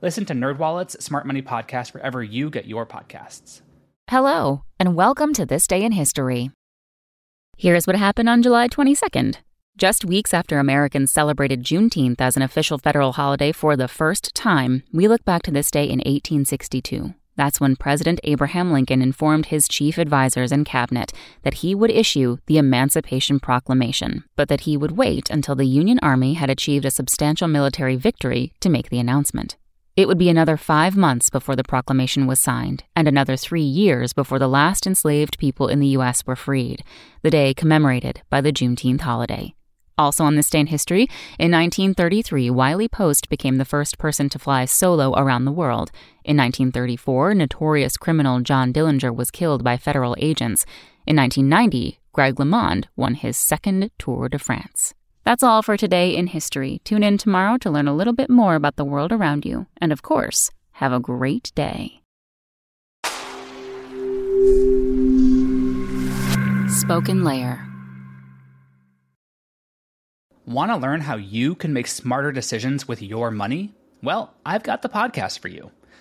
Listen to NerdWallet's Smart Money Podcast wherever you get your podcasts. Hello, and welcome to This Day in History. Here's what happened on July 22nd. Just weeks after Americans celebrated Juneteenth as an official federal holiday for the first time, we look back to this day in 1862. That's when President Abraham Lincoln informed his chief advisers and cabinet that he would issue the Emancipation Proclamation, but that he would wait until the Union Army had achieved a substantial military victory to make the announcement. It would be another five months before the proclamation was signed, and another three years before the last enslaved people in the U.S. were freed, the day commemorated by the Juneteenth holiday. Also on this day in history, in 1933, Wiley Post became the first person to fly solo around the world. In 1934, notorious criminal John Dillinger was killed by federal agents. In 1990, Greg LeMond won his second Tour de France. That's all for today in history. Tune in tomorrow to learn a little bit more about the world around you. And of course, have a great day. Spoken Layer. Want to learn how you can make smarter decisions with your money? Well, I've got the podcast for you.